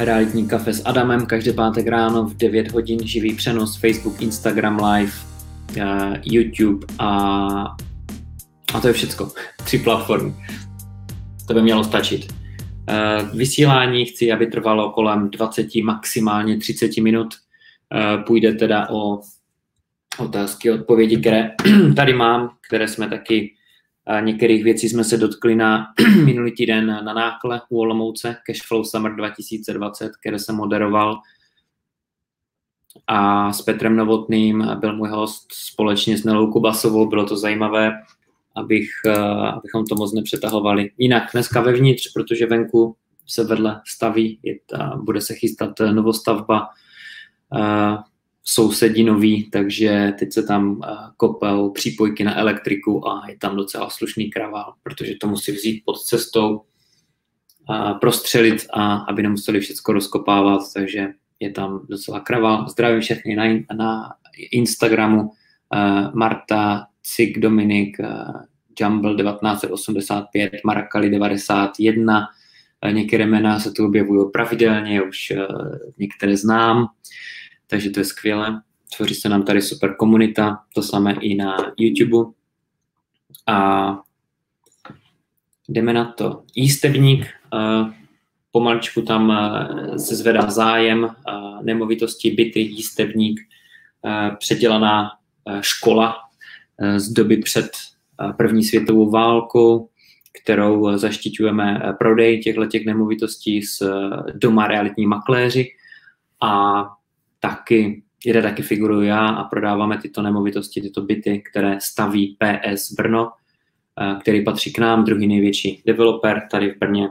Realitní kafe s Adamem každý pátek ráno v 9 hodin živý přenos Facebook, Instagram Live, uh, YouTube a, a to je všecko. Tři platformy. To by mělo stačit. Uh, vysílání chci, aby trvalo kolem 20, maximálně 30 minut. Uh, půjde teda o otázky, odpovědi, které tady mám, které jsme taky některých věcí jsme se dotkli na minulý týden na nákle u Olomouce, Cashflow Summer 2020, které jsem moderoval. A s Petrem Novotným byl můj host společně s Nelou Kubasovou. Bylo to zajímavé, abych, abychom to moc nepřetahovali. Jinak dneska vevnitř, protože venku se vedle staví, je ta, bude se chystat novostavba sousedí nový, takže teď se tam eh, kopou přípojky na elektriku a je tam docela slušný kravál, protože to musí vzít pod cestou, a prostřelit a aby nemuseli všechno rozkopávat, takže je tam docela kravál. Zdravím všechny na, na Instagramu. Uh, Marta, Cik Dominik, Jumble 1985, Marakali 91, uh, některé jména se tu objevují pravidelně, už některé znám takže to je skvělé. Tvoří se nám tady super komunita, to samé i na YouTube. A jdeme na to. Jístevník, uh, pomaličku tam uh, se zvedá zájem, uh, nemovitosti, byty, jístevník, předělaná škola z doby před první světovou válkou, kterou zaštiťujeme prodej těchto těch nemovitostí s doma realitní makléři a taky, kde taky figuruju já a prodáváme tyto nemovitosti, tyto byty, které staví PS Brno, eh, který patří k nám, druhý největší developer tady v Brně.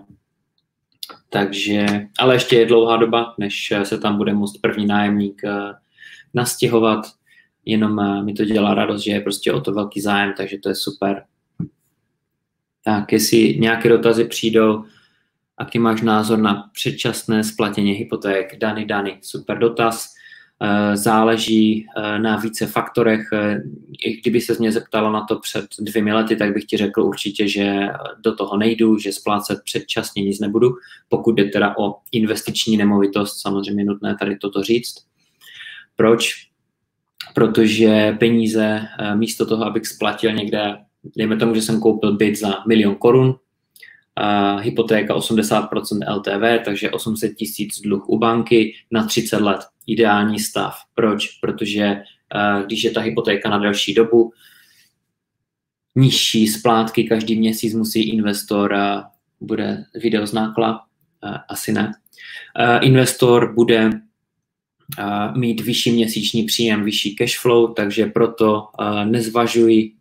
Takže, ale ještě je dlouhá doba, než se tam bude moct první nájemník eh, nastěhovat, jenom eh, mi to dělá radost, že je prostě o to velký zájem, takže to je super. Tak, jestli nějaké dotazy přijdou, jaký máš názor na předčasné splatění hypoték? Dany, Dany, super dotaz. Eh, záleží eh, na více faktorech. Eh, I kdyby se mě zeptala na to před dvěmi lety, tak bych ti řekl určitě, že do toho nejdu, že splácet předčasně nic nebudu. Pokud jde teda o investiční nemovitost, samozřejmě nutné tady toto říct. Proč? Protože peníze místo toho, abych splatil někde, dejme tomu, že jsem koupil byt za milion korun, hypotéka 80% LTV, takže 800 tisíc dluh u banky na 30 let. Ideální stav. Proč? Protože uh, když je ta hypotéka na delší dobu, nižší splátky každý měsíc musí investor, uh, bude video znákla, uh, asi ne, investor bude mít vyšší měsíční příjem, vyšší cash flow, takže proto nezvažuji,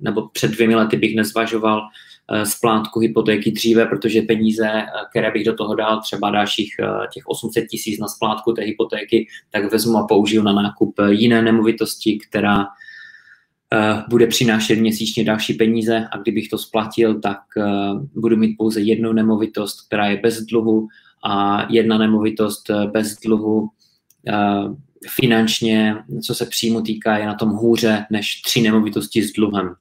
nebo před dvěmi lety bych nezvažoval Eh, splátku hypotéky dříve, protože peníze, eh, které bych do toho dal, třeba dalších eh, těch 800 tisíc na splátku té hypotéky, tak vezmu a použiju na nákup jiné nemovitosti, která bude přinášet měsíčně další peníze a kdybych to splatil, tak budu mít pouze jednu nemovitost, která je bez dluhu a jedna nemovitost bez dluhu finančně, co se příjmu týká, je na tom hůře než tři nemovitosti s dluhem.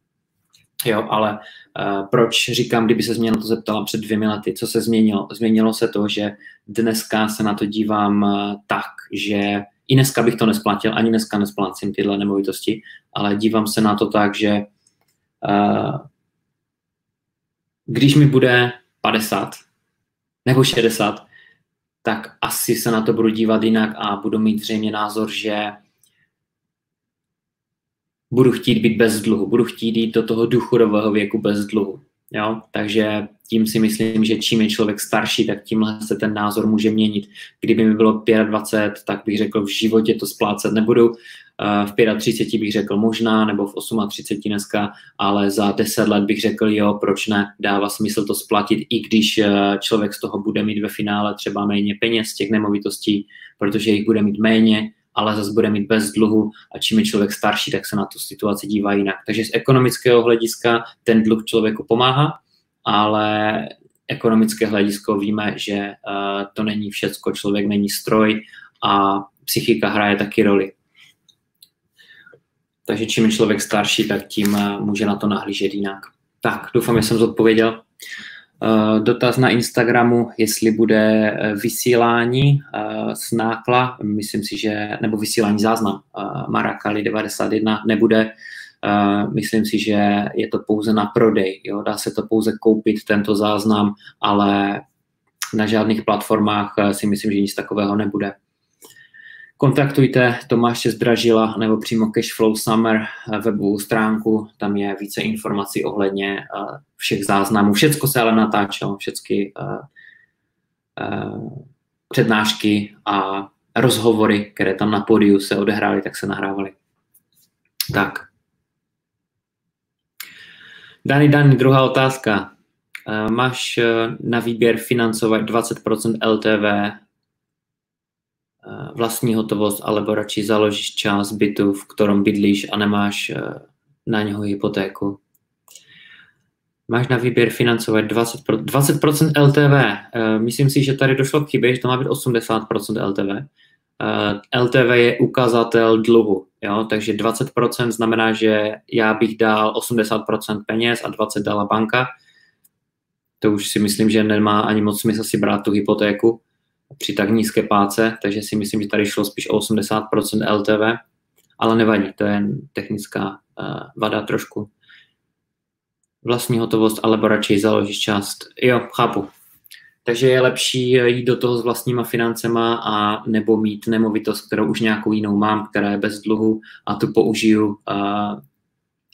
Jo, ale uh, proč říkám, kdyby se mě na to zeptala před dvěmi lety, co se změnilo? Změnilo se to, že dneska se na to dívám uh, tak, že i dneska bych to nesplatil, ani dneska nesplácím tyhle nemovitosti, ale dívám se na to tak, že uh, když mi bude 50 nebo 60, tak asi se na to budu dívat jinak a budu mít zřejmě názor, že budu chtít být bez dluhu, budu chtít jít do toho důchodového věku bez dluhu. Jo? Takže tím si myslím, že čím je člověk starší, tak tímhle se ten názor může měnit. Kdyby mi bylo 25, tak bych řekl, v životě to splácet nebudu. Eh, v 35 bych řekl možná, nebo v 38 dneska, ale za 10 let bych řekl, jo, proč ne, dává smysl to splatit, i když eh, člověk z toho bude mít ve finále třeba méně peněz těch nemovitostí, protože jich bude mít méně, ale zase bude mít bez dluhu a čím je člověk starší, tak se na tu situaci dívá jinak. Takže z ekonomického hlediska ten dluh člověku pomáhá, ale ekonomické hledisko víme, že uh, to není všecko, člověk není stroj a psychika hraje taky roli. Takže čím je člověk starší, tak tím uh, může na to nahlížet jinak. Tak, doufám, že jsem zodpověděl. Dotaz na Instagramu, jestli bude vysílání z nákla, myslím si, že, nebo vysílání záznam. Marakali 91 nebude, myslím si, že je to pouze na prodej, jo? dá se to pouze koupit, tento záznam, ale na žádných platformách si myslím, že nic takového nebude kontaktujte Tomáše Zdražila nebo přímo Cashflow Summer eh, webovou stránku, tam je více informací ohledně eh, všech záznamů. Všecko se ale natáčelo, všechny uh, přednášky a rozhovory, které tam na pódiu se odehrály, tak se nahrávaly. Tak. Dani, Dani, druhá otázka. Máš na výběr financovat 20% LTV Eh, vlastní hotovost, alebo radši založíš část bytu, v ktorom bydlíš a nemáš eh, na něho hypotéku. Máš na výběr financovat 20%, 20% LTV. Myslím si, že tady došlo k chybě, že to má být 80% LTV. LTV je ukazatel dluhu, jo? takže 20% znamená, že já bych dal 80% peněz a 20 dala banka. To už si myslím, že nemá ani moc smysl si brát tu hypotéku při tak nízké páce, takže si myslím, že tady šlo spíš o 80% LTV, ale nevadí, to je technická uh, vada trošku. Vlastní hotovost, alebo radši založit část. Jo, chápu. Takže je lepší jít do toho s vlastníma financema a nebo mít nemovitost, kterou už nějakou jinou mám, která je bez dluhu a tu použiju uh,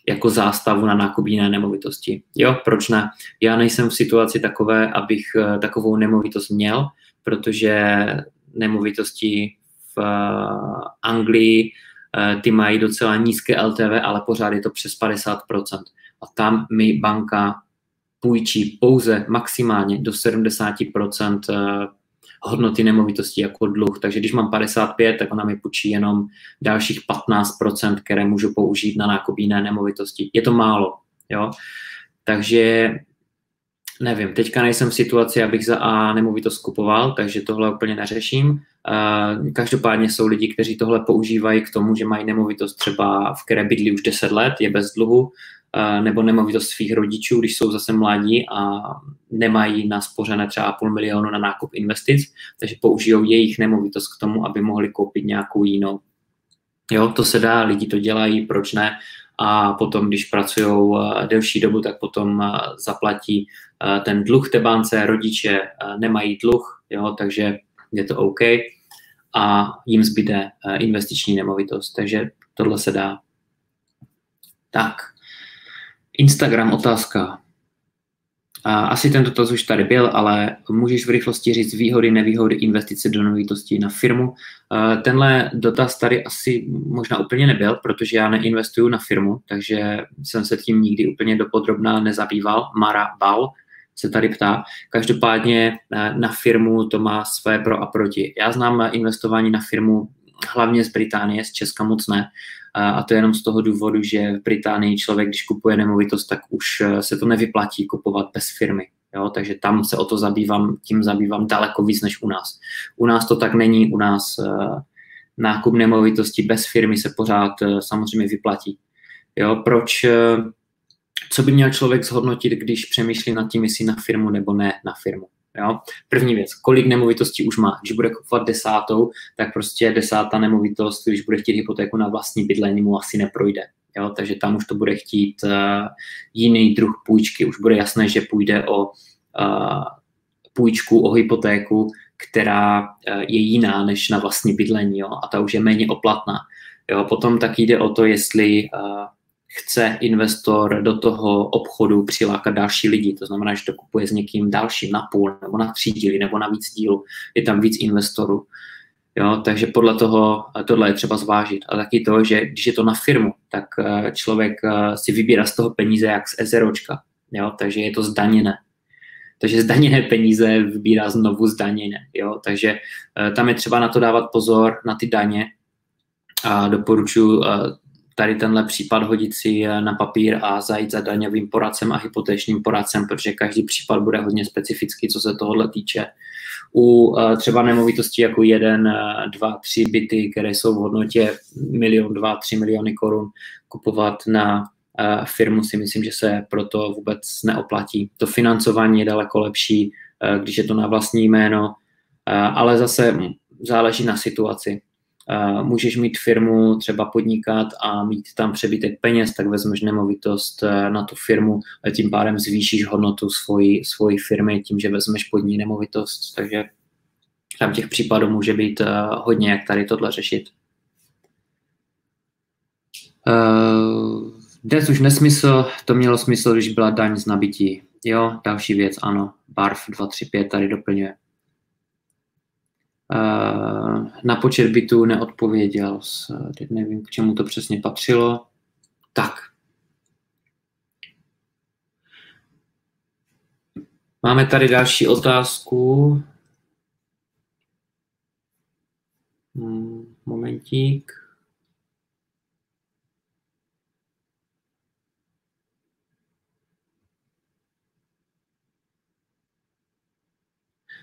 jako zástavu na nákup jiné nemovitosti. Jo, proč ne? Já nejsem v situaci takové, abych uh, takovou nemovitost měl, protože nemovitosti v eh, Anglii eh, ty mají docela nízké LTV, ale pořád je to přes 50%. A tam mi banka půjčí pouze maximálně do 70% eh, hodnoty nemovitosti jako dluh. Takže když mám 55, tak ona mi půjčí jenom dalších 15%, které můžu použít na nákup jiné nemovitosti. Je to málo. Jo? Takže Nevím, teďka nejsem v situaci, abych za A nemovitost kupoval, takže tohle úplně neřeším. Každopádně jsou lidi, kteří tohle používají k tomu, že mají nemovitost třeba, v které bydlí už 10 let, je bez dluhu, nebo nemovitost svých rodičů, když jsou zase mladí a nemají naspořené třeba půl milionu na nákup investic, takže použijou jejich nemovitost k tomu, aby mohli koupit nějakou jinou. Jo, to se dá, lidi to dělají, proč ne? A potom, když pracují delší dobu, tak potom zaplatí Eh, ten dluh té bance, rodiče eh, nemají dluh, jo, takže je to OK a jim zbyde eh, investiční nemovitost, takže tohle se dá. Tak, Instagram otázka. Asi ten dotaz už tady byl, ale můžeš v rychlosti říct výhody, nevýhody investice do nemovitostí na firmu. Tenhle dotaz tady asi možná úplně nebyl, protože já neinvestuju na firmu, takže jsem se tím nikdy úplně dopodrobná nezabýval. Mara Bal, se tady ptá. Každopádně na, na firmu to má své pro a proti. Já znám investování na firmu hlavně z Británie, z Česka moc ne. A to jenom z toho důvodu, že v Británii člověk, když kupuje nemovitost, tak už eh, se to nevyplatí kupovat bez firmy. Jo, takže tam se o to zabývám, tím zabývám daleko víc než u nás. U nás to tak není, u nás uh, nákup nemovitosti bez firmy se pořád uh, samozřejmě vyplatí. Jo, proč, co by měl člověk zhodnotit, když přemýšlí nad tím, jestli na firmu nebo ne na firmu. Jo? První věc, kolik nemovitostí už má. Když bude kupovat desátou, tak prostě desátá nemovitost, když bude chtít hypotéku na vlastní bydlení, mu asi neprojde. Jo? Takže tam už to bude chtít uh, jiný druh půjčky. Už bude jasné, že půjde o uh, půjčku, o hypotéku, která uh, je jiná než na vlastní bydlení jo? a ta už je méně oplatná. Jo? Potom tak jde o to, jestli uh, chce investor do toho obchodu přilákat další lidi. To znamená, že to kupuje s někým dalším na půl nebo na tři díly nebo na víc dílů. Je tam víc investorů. Jo, takže podle toho tohle je třeba zvážit. A taky to, že když je to na firmu, tak eh, člověk eh, si vybírá z toho peníze jak z ezeročka. Jo, takže je to zdaněné. Takže zdaněné peníze vybírá znovu zdaněné. Jo, takže eh, tam je třeba na to dávat pozor, na ty daně. A doporučuji tady tenhle případ hodit si na papír a zajít za daňovým poradcem a hypotečním poradcem, protože každý případ bude hodně specifický, co se tohohle týče. U uh, třeba nemovitostí jako jeden, uh, dva, tři byty, které jsou v hodnotě milion, dva, tři miliony korun, kupovat na firmu si myslím, že se proto vůbec neoplatí. To financování je daleko lepší, když je to na vlastní jméno, ale zase záleží na situaci. Můžeš mít firmu, třeba podnikat a mít tam přebytek peněz, tak vezmeš nemovitost na tu firmu a tím pádem zvýšíš hodnotu svojí, svojí firmy tím, že vezmeš pod ní nemovitost. Takže tam těch případů může být hodně, jak tady tohle řešit. Dnes už nesmysl, to mělo smysl, když byla daň z nabití. Jo, další věc, ano, BARF 235 tady doplňuje. Uh, na počet bytů neodpověděl, teď nevím, k čemu to přesně patřilo. Tak. Máme tady další otázku. Hmm, momentík.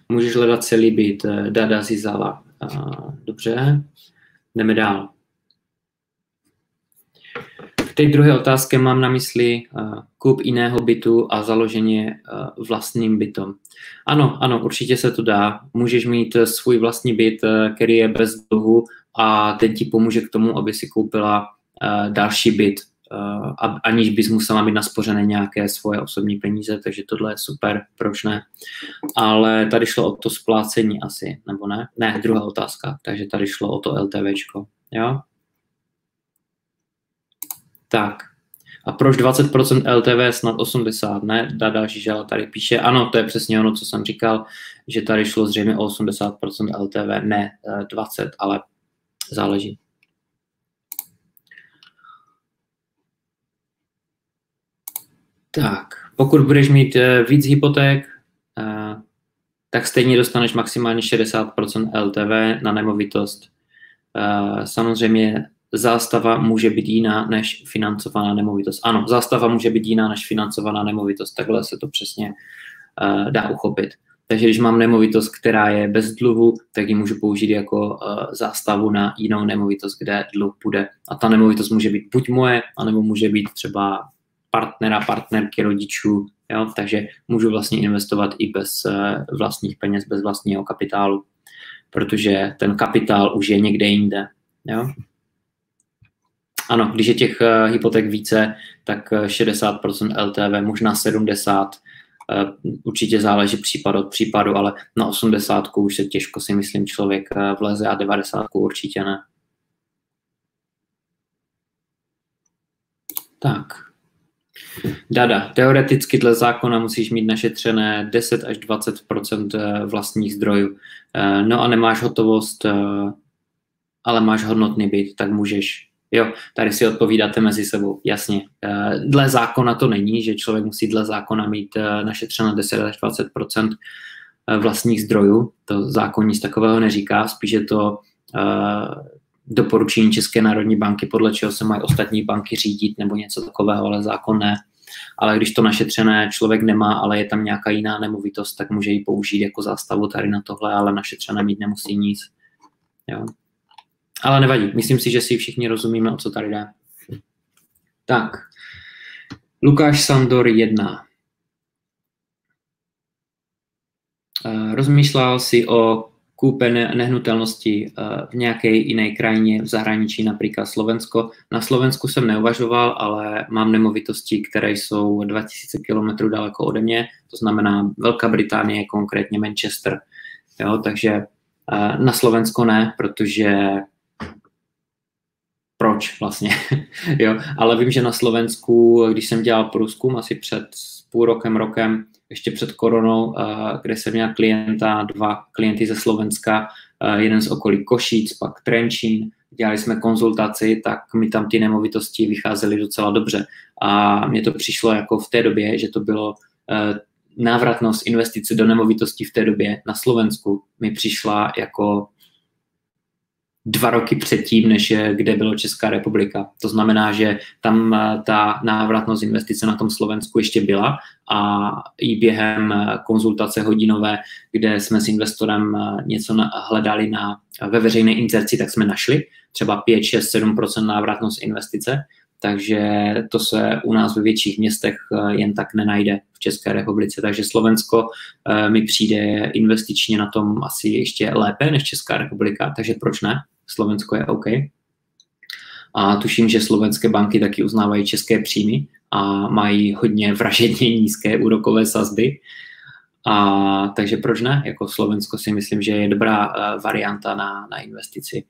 Můžeš hledat celý byt, eh, Dada Zizala. Dobře, jdeme dál. V té druhé otázce mám na mysli uh, kup jiného bytu a založení vlastním bytom. Ano, ano, určitě se to dá. Můžeš mít svůj vlastní byt, který je bez dluhu a ten ti pomůže k tomu, aby si koupila další byt uh, aniž bys musela mít naspořené nějaké svoje osobní peníze, takže tohle je super, proč ne. Ale tady šlo o to splácení asi, nebo ne? Ne, druhá otázka, takže tady šlo o to LTVčko, jo? Tak, a proč 20% LTV snad 80, ne? Dada Žižela tady píše, ano, to je přesně ono, co jsem říkal, že tady šlo zřejmě o 80% LTV, ne 20, eh, ale záleží. Tak, pokud budeš mít eh, víc hypoték, eh, tak stejně dostaneš maximálně 60% LTV na nemovitost. Eh, samozřejmě zástava může být jiná než financovaná nemovitost. Ano, zástava může být jiná než financovaná nemovitost, takhle se to přesně dá uchopit. Takže když mám nemovitost, která je bez dluhu, tak ji můžu použít jako zástavu na jinou nemovitost, kde dluh bude. A ta nemovitost může být buď moje, anebo může být třeba partnera, partnerky, rodičů, jo? takže můžu vlastně investovat i bez eh, vlastních peněz, bez vlastního kapitálu, protože ten kapitál už je někde jinde. Jo? Ano, když je těch uh, hypoték více, tak 60% eh, LTV, možná 70%, uh, určitě záleží případ od případu, ale na 80 už se těžko si myslím člověk vleze a 90 určitě ne. Tak. Dada, teoreticky dle zákona musíš mít našetřené 10 až 20 eh, vlastních zdrojů. Eh, no a nemáš hotovost, eh, ale máš hodnotný byt, tak můžeš. Jo, tady si odpovídáte mezi sebou, jasně. Dle zákona to není, že člověk musí dle zákona mít našetřeno 10 až 20% vlastních zdrojů. To zákon nic takového neříká, spíše to doporučení České národní banky, podle čeho se mají ostatní banky řídit nebo něco takového, ale zákon ne. Ale když to našetřené člověk nemá, ale je tam nějaká jiná nemovitost, tak může ji použít jako zástavu tady na tohle, ale našetřené mít nemusí nic. Jo. Ale nevadí, myslím si, že si všichni rozumíme, o co tady jde. Tak, Lukáš Sandor 1. Eh, rozmýšlel si o kúpe nehnutelnosti eh, v nějaké jiné krajině v zahraničí, například Slovensko. Na Slovensku jsem neuvažoval, ale mám nemovitosti, které jsou 2000 km daleko ode mě, to znamená Velká Británie, konkrétně Manchester. Jo, takže eh, na Slovensko ne, protože proč vlastně, jo, ale vím, že na Slovensku, když jsem dělal průzkum asi před půl rokem, rokem, ještě před koronou, eh, kde jsem měl klienta, dva klienty ze Slovenska, eh, jeden z okolí Košíc, pak Trenčín, dělali jsme konzultaci, tak mi tam ty nemovitosti vycházely docela dobře. A mně to přišlo jako v té době, že to bylo eh, návratnost investice do nemovitosti v té době na Slovensku mi přišla jako dva roky předtím, než je, kde bylo Česká republika. To znamená, že tam eh, ta návratnost investice na tom Slovensku ještě byla a i během eh, konzultace hodinové, kde jsme s investorem eh, něco hledali na, ve veřejné inzerci, tak jsme našli třeba 5, 6, 7% návratnost investice. takže to se u nás ve větších městech jen tak nenajde v České republice. Takže Slovensko mi přijde investičně na tom asi ještě lépe než Česká republika, takže proč ne? Slovensko je OK. A tuším, že slovenské banky taky uznávají české příjmy a mají hodně vražedně nízké úrokové sazby. A, takže proč ne? Jako Slovensko si myslím, že je dobrá uh, varianta na, na investici.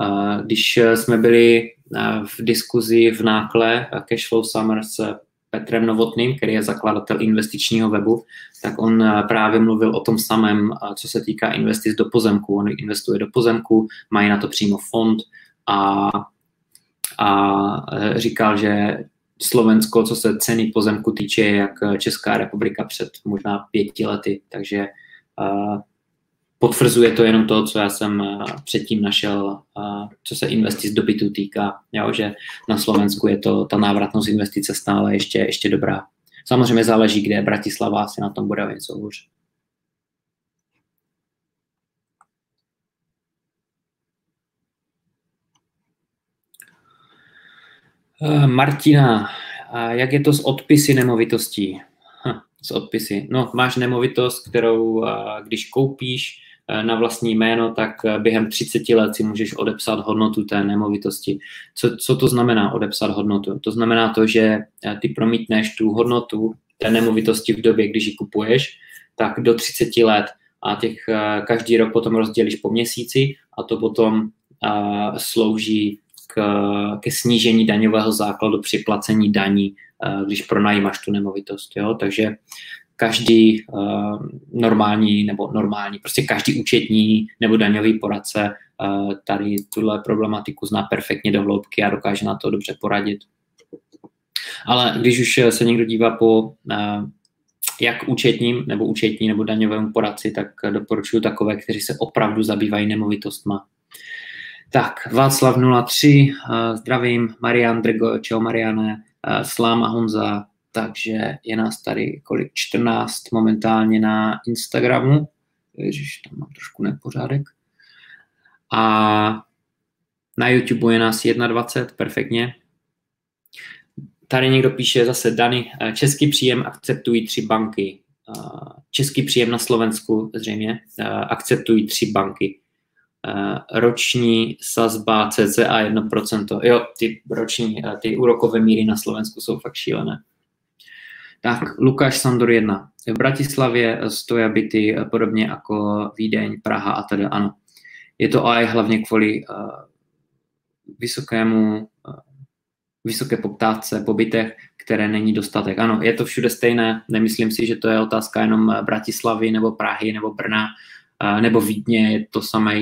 Uh, když jsme byli uh, v diskuzi v nákle Cashflow Summer s Petrem Novotným, který je zakladatel investičního webu, tak on právě mluvil o tom samém, co se týká investic do pozemku. On investuje do pozemku, mají na to přímo fond a, a říkal, že Slovensko, co se ceny pozemku týče, jak Česká republika před možná pěti lety, takže potvrzuje to jenom to, co já jsem uh, předtím našel, co se investic do bytu týká, jo, že na Slovensku je to ta návratnost investice stále ještě, ještě dobrá. Samozřejmě záleží, kde Bratislava asi na tom bude něco hůř. Eh, Martina, jak je to s odpisy nemovitostí? Hm, s odpisy. No, máš nemovitost, kterou když koupíš eh, na vlastní jméno, tak eh, během 30 let si můžeš odepsat hodnotu té nemovitosti. Co, co to znamená odepsat hodnotu? To znamená to, že ty promítneš tu hodnotu té nemovitosti v době, když ji kupuješ, tak do 30 let a těch každý rok potom rozdělíš po měsíci a to potom slouží k, ke snížení daňového základu při placení daní, eh, když pronajímáš tu nemovitost. Jo? Takže každý uh, normální nebo normální, prostě každý účetní nebo daňový poradce uh, tady tuhle problematiku zná perfektně do hloubky a dokáže na to dobře poradit. Ale když už se někdo dívá po uh, jak účetním nebo účetní nebo daňovému poradci, tak doporučuji takové, kteří se opravdu zabývají nemovitostma. Tak, Václav 03, uh, zdravím, Marian Drgo, čau Mariane, uh, Sláma Honza, takže je nás tady kolik 14 momentálně na Instagramu. Ježiš, tam mám trošku nepořádek. A na YouTube je nás 21, perfektně. Tady někdo píše zase Dany, eh, český příjem akceptují tři banky. Český příjem na Slovensku zřejmě akceptují tři banky. Eh, roční sazba CCA 1%. Jo, ty roční, eh, ty úrokové míry na Slovensku jsou fakt šílené. Tak, Lukáš Sandor 1. V Bratislavě stojí byty eh, podobně jako Vídeň, Praha a tedy ano. Je to aj hlavně kvůli uh, vysokému, uh, vysoké poptávce po bytech, které není dostatek. Ano, je to všude stejné, nemyslím si, že to je otázka jenom Bratislavy nebo Prahy nebo Brna, nebo Vídně, je to samé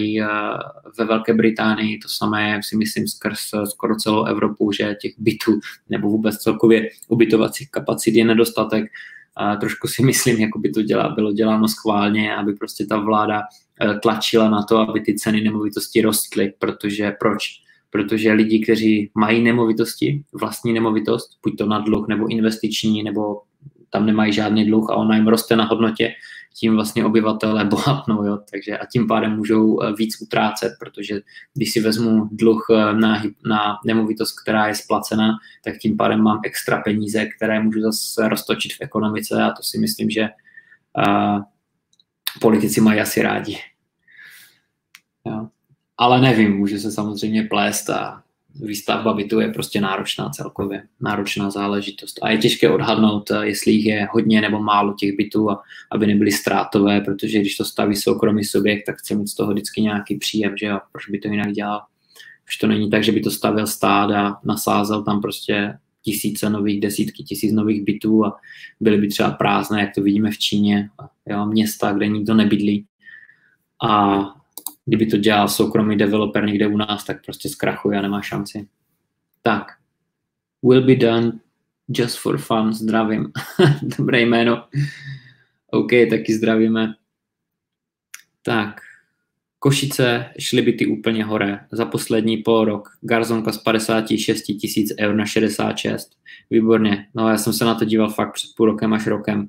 ve Velké Británii, to samé si myslím skrz skoro celou Evropu, že těch bytů nebo vůbec celkově ubytovacích kapacit je nedostatek. A trošku si myslím, jako by to dělá, bylo děláno schválně, aby prostě ta vláda e, tlačila na to, aby ty ceny nemovitosti rostly, protože proč? Protože lidi, kteří mají nemovitosti, vlastní nemovitost, buď to na dluh nebo investiční, nebo tam nemají žádný dluh a ona jim roste na hodnotě, tím vlastně obyvatele bohatnou, jo? Takže a tím pádem můžou eh, víc utrácet, protože když si vezmu dluh eh, na, na nemovitost, která je splacena, tak tím pádem mám extra peníze, které můžu zase roztočit v ekonomice a to si myslím, že uh, politici mají asi rádi. Jo. Ale nevím, může se samozřejmě plést a výstavba bytu je prostě náročná celkově, náročná záležitost. A je těžké odhadnout, eh, jestli jich je hodně nebo málo těch bytů, aby nebyly ztrátové, protože když to staví soukromý subjekt, tak chce mít z toho vždycky nějaký příjem, že jo, proč by to jinak dělal. Už to není tak, že by to stavil stát a nasázel tam prostě tisíce nových, desítky tisíc nových bytů a byly by třeba prázdné, jak to vidíme v Číně, jo, města, kde nikdo nebydlí. A kdyby to dělal soukromý developer někde u nás, tak prostě zkrachuje a nemá šanci. Tak, will be done just for fun, zdravím. Dobré jméno. OK, taky zdravíme. Tak, Košice šly by ty úplně hore. Za poslední pol rok garzonka z 56 tisíc eur na 66. Výborně. No já jsem se na to díval fakt před půl rokem až rokem.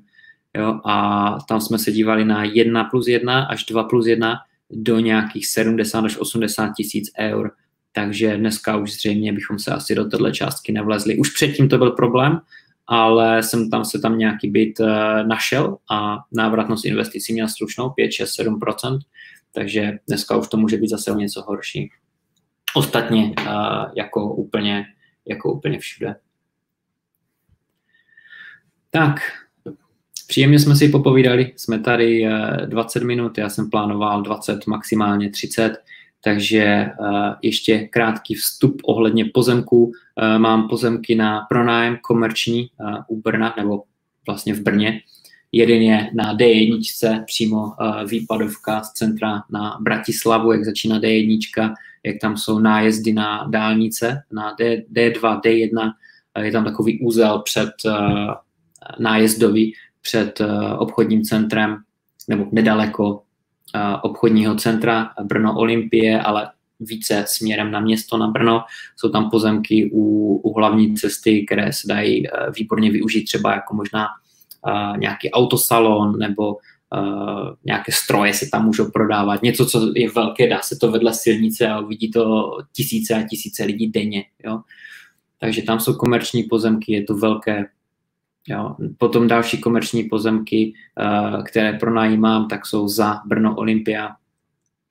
Jo, a tam jsme se dívali na 1 plus 1 až 2 plus 1 do nějakých 70 až 80 tisíc eur takže dneska už zřejmě bychom se asi do této částky nevlezli. Už předtím to byl problém, ale jsem tam se tam nějaký byt uh, našel a návratnost investicí měl slušnou 5, 6, 7% takže dneska už to může být zase o něco horší. Ostatně uh, jako úplně, jako úplně všude. Tak, příjemně jsme si popovídali, jsme tady 20 minut, já jsem plánoval 20, maximálně 30, takže ještě krátký vstup ohledně pozemků. Mám pozemky na pronájem komerční u Brna, nebo vlastně v Brně. Jeden je na D1, přímo výpadovka z centra na Bratislavu, jak začíná D1, jak tam jsou nájezdy na dálnice, na D, D2, D1, je tam takový úzel před nájezdový před uh, obchodním centrem nebo nedaleko uh, obchodního centra Brno Olympie, ale více směrem na město na Brno. Jsou tam pozemky u, u hlavní cesty, které se dají uh, výborně využít třeba jako možná nějaký autosalon nebo nějaké stroje se tam můžou prodávat. Něco, co je velké, dá se to vedle silnice a uvidí to tisíce a tisíce lidí denně. Jo? Takže tam jsou komerční pozemky, je to velké Jo. Potom další komerční pozemky, uh, které pronajímám, tak jsou za Brno Olympia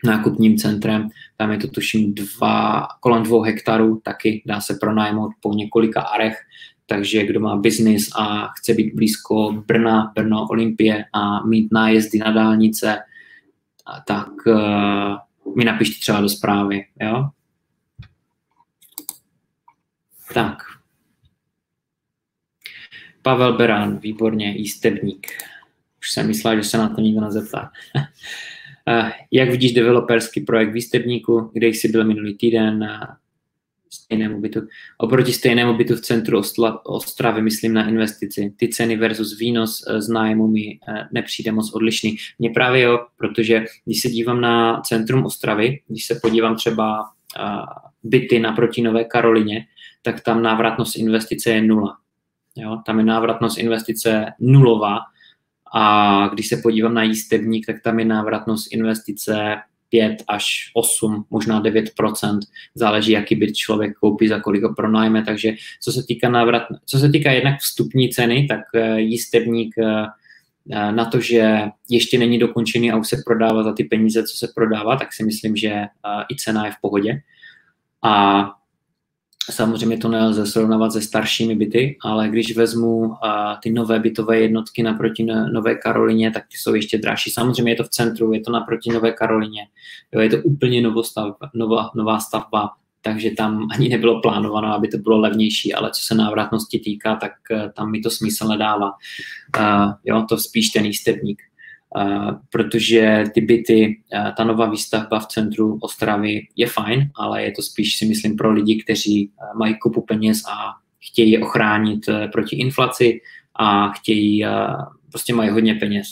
nákupním centrem. Tam je to tuším dva, kolem dvou hektarů, taky dá se pronajmout po několika arech, takže kdo má biznis a chce být blízko Brna, Brno Olympie a mít nájezdy na dálnice, tak uh, mi napište třeba do zprávy. Jo? Tak, Pavel Berán, výborně, jístevník. Už jsem myslel, že se na to nikdo nezeptá. Eh, jak vidíš developerský projekt výstevníku, kde jsi byl minulý týden na stejnému bytu? Oproti stejnému bytu v centru Ostravy, myslím na investici. Ty ceny versus výnos eh, z nájmu mi eh, nepřijde moc odlišný. Mně právě jo, protože když se dívám na centrum Ostravy, když se podívám třeba byty naproti Nové Karolině, tak tam návratnost investice je nula. Jo? Tam je návratnost investice nulová a když se podívám na jístevník, tak tam je návratnost investice 5 až 8, možná 9% záleží, jaký byt člověk koupí, za kolik ho pronajme. Takže co se týká návrat, co se týká jednak vstupní ceny, tak eh, jístevník eh, eh, na to, že ještě není dokončený a už se prodává za ty peníze, co se prodává, tak si myslím, že i cena je v pohodě. A Samozřejmě to nelze srovnávat se staršími byty, ale když vezmu ty nové bytové jednotky naproti Nové Karolině, tak ty jsou ještě dražší. Samozřejmě je to v centru, je to naproti Nové Karolině. Jo, je to úplně novostav, nová, nová stavba, takže tam ani nebylo plánováno, aby to bylo levnější, ale co se návratnosti týká, tak uh, tam mi to smysl nedává. Uh, jo, to spíš ten jístevník protože ty byty, ta nová výstavba v centru Ostravy je fajn, ale je to spíš si myslím pro lidi, kteří mají kupu peněz a chtějí je ochránit e, proti inflaci a chtějí, prostě mají hodně peněz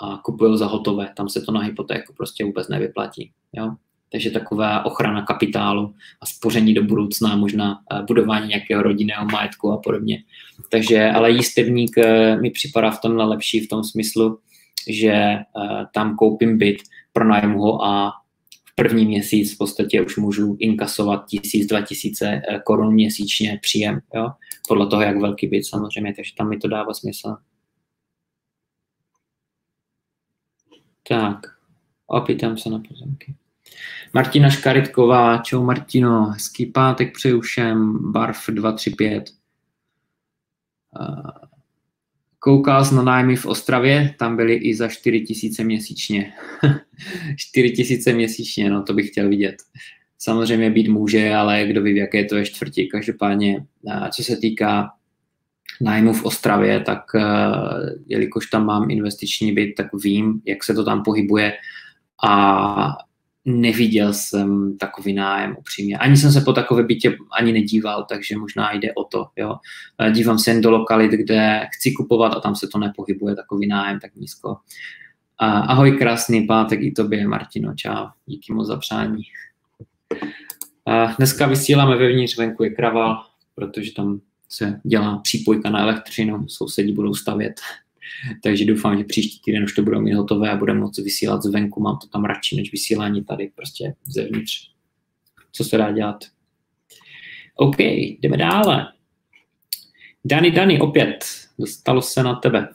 a kupují za hotové, tam se to na hypotéku prostě vůbec nevyplatí. Jo? Takže taková ochrana kapitálu a spoření do budoucna, možná budování nějakého rodinného majetku a podobně. Takže, ale jístevník e, mi připadá v tomhle lepší v tom smyslu, že uh, tam koupím byt, pronajmu ho a v první měsíc v podstatě už můžu inkasovat tisíc, dva tisíce eh, korun měsíčně příjem, jo? podle toho, jak velký byt samozřejmě, takže tam mi to dává smysl. Tak, opýtám se na pozemky. Martina Škaritková, čau Martino, hezký pátek přeju všem, Barf 235. Uh, Koukal jsem na nájmy v Ostravě, tam byly i za 4 tisíce měsíčně. 4 tisíce měsíčně, no to bych chtěl vidět. Samozřejmě být může, ale kdo ví, jaké to je čtvrtí. Každopádně, co se týká nájmu v Ostravě, tak jelikož tam mám investiční byt, tak vím, jak se to tam pohybuje a neviděl jsem takový nájem upřímně. Ani jsem se po takové bytě ani nedíval, takže možná jde o to. Jo. Dívám se jen do lokalit, kde chci kupovat a tam se to nepohybuje takový nájem tak nízko. Ahoj, krásný pátek i tobě, Martino, čau. Díky moc za přání. Dneska vysíláme vevnitř, venku je kraval, protože tam se dělá přípojka na elektřinu, sousedí budou stavět takže doufám, že příští týden už to budou mít hotové a budeme moci vysílat zvenku. Mám to tam radši než vysílání tady prostě zevnitř. co se dá dělat. OK, jdeme dále. Dani, Dani, opět, dostalo se na tebe.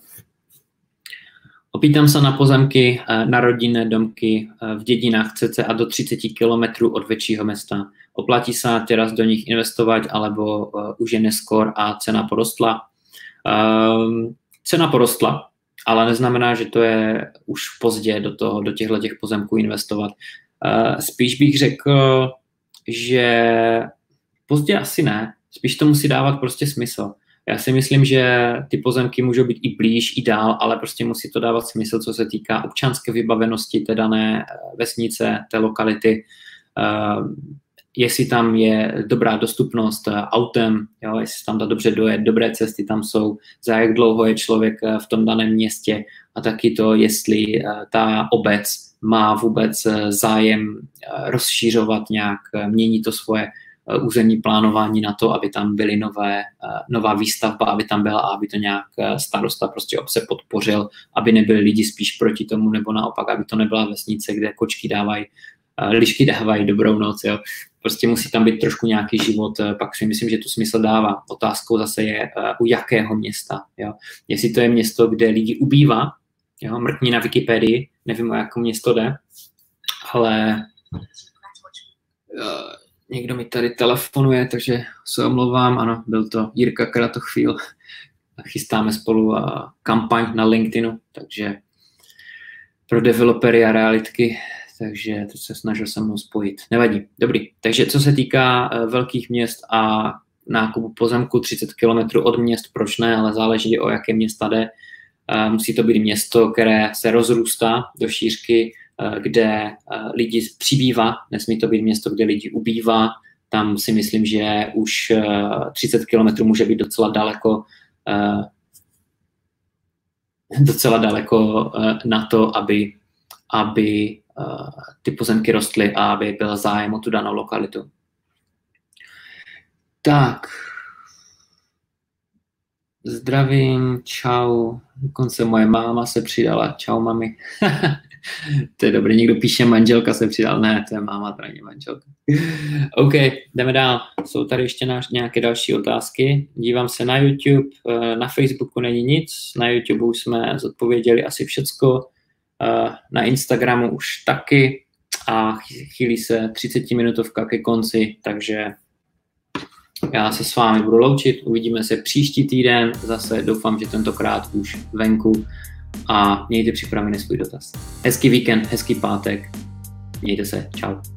Opýtám se na pozemky eh, na rodinné domky eh, v dědinách cca do 30 km od většího města. Oplatí se teraz do nich investovat, alebo uh, už je neskor a cena porostla? Uh, cena porostla, ale neznamená, že to je už pozdě do, toho, do těchto těch pozemků investovat. Uh, spíš bych řekl, že pozdě asi ne, spíš to musí dávat prostě smysl. Já si myslím, že ty pozemky můžou být i blíž, i dál, ale prostě musí to dávat smysl, co se týká občanské vybavenosti té dané eh, vesnice, té lokality, uh, jestli tam je dobrá dostupnost uh, autem, jo, jestli tam dá dobře dojet, dobré cesty tam jsou, za jak dlouho je člověk uh, v tom daném městě a taky to, jestli ta obec má vůbec zájem rozšířovat nějak, mění to svoje Eh, územní plánování na to, aby tam byly nové, eh, nová výstavba, aby tam byla a aby to nějak eh, starosta prostě obce podpořil, aby nebyli lidi spíš proti tomu, nebo naopak, aby to nebyla vesnice, kde kočky dávají, lišky dávají dobrou noc, jo. Prostě musí tam být trošku nějaký život, pak si myslím, že to smysl dává. Otázkou zase je, u jakého města, jo. Jestli to je město, kde lidi ubývá, jo, mrkní na Wikipedii, nevím, o jaké město jde, ale Někdo mi tady telefonuje, takže se omlouvám. Ano, byl to Jirka Kratochvíl. Chystáme spolu kampaň na LinkedInu, takže pro developery a realitky, takže to se snažil se mnou spojit. Nevadí. Dobrý. Takže co se týká e, velkých měst a nákupu pozemku 30 km od měst, proč ne, ale záleží o jaké města jde. E, musí to být město, které se rozrůstá do šířky, Eh, kde eh, lidi přibývá, nesmí to být město, kde lidi ubývá, tam si myslím, že už 30 eh, km může být docela daleko docela daleko na to, aby, aby ty pozemky rostly a aby byl zájem o tu danou lokalitu. Tak. Zdravím, čau. Dokonce moje máma se přidala. Čau, mami. to je dobrý, někdo píše manželka se přidal, ne, to je máma, to není manželka. OK, jdeme dál. Jsou tady ještě náš, nějaké další otázky. Dívám se na YouTube, eh, na Facebooku není nic, na YouTube už jsme zodpověděli asi všecko, eh, na Instagramu už taky a chýlí se 30 minutovka ke konci, takže já se s vámi budu loučit, uvidíme se příští týden, zase doufám, že tentokrát už venku a mějte připravený svůj dotaz. Hezký víkend, hezký pátek, mějte se, čau.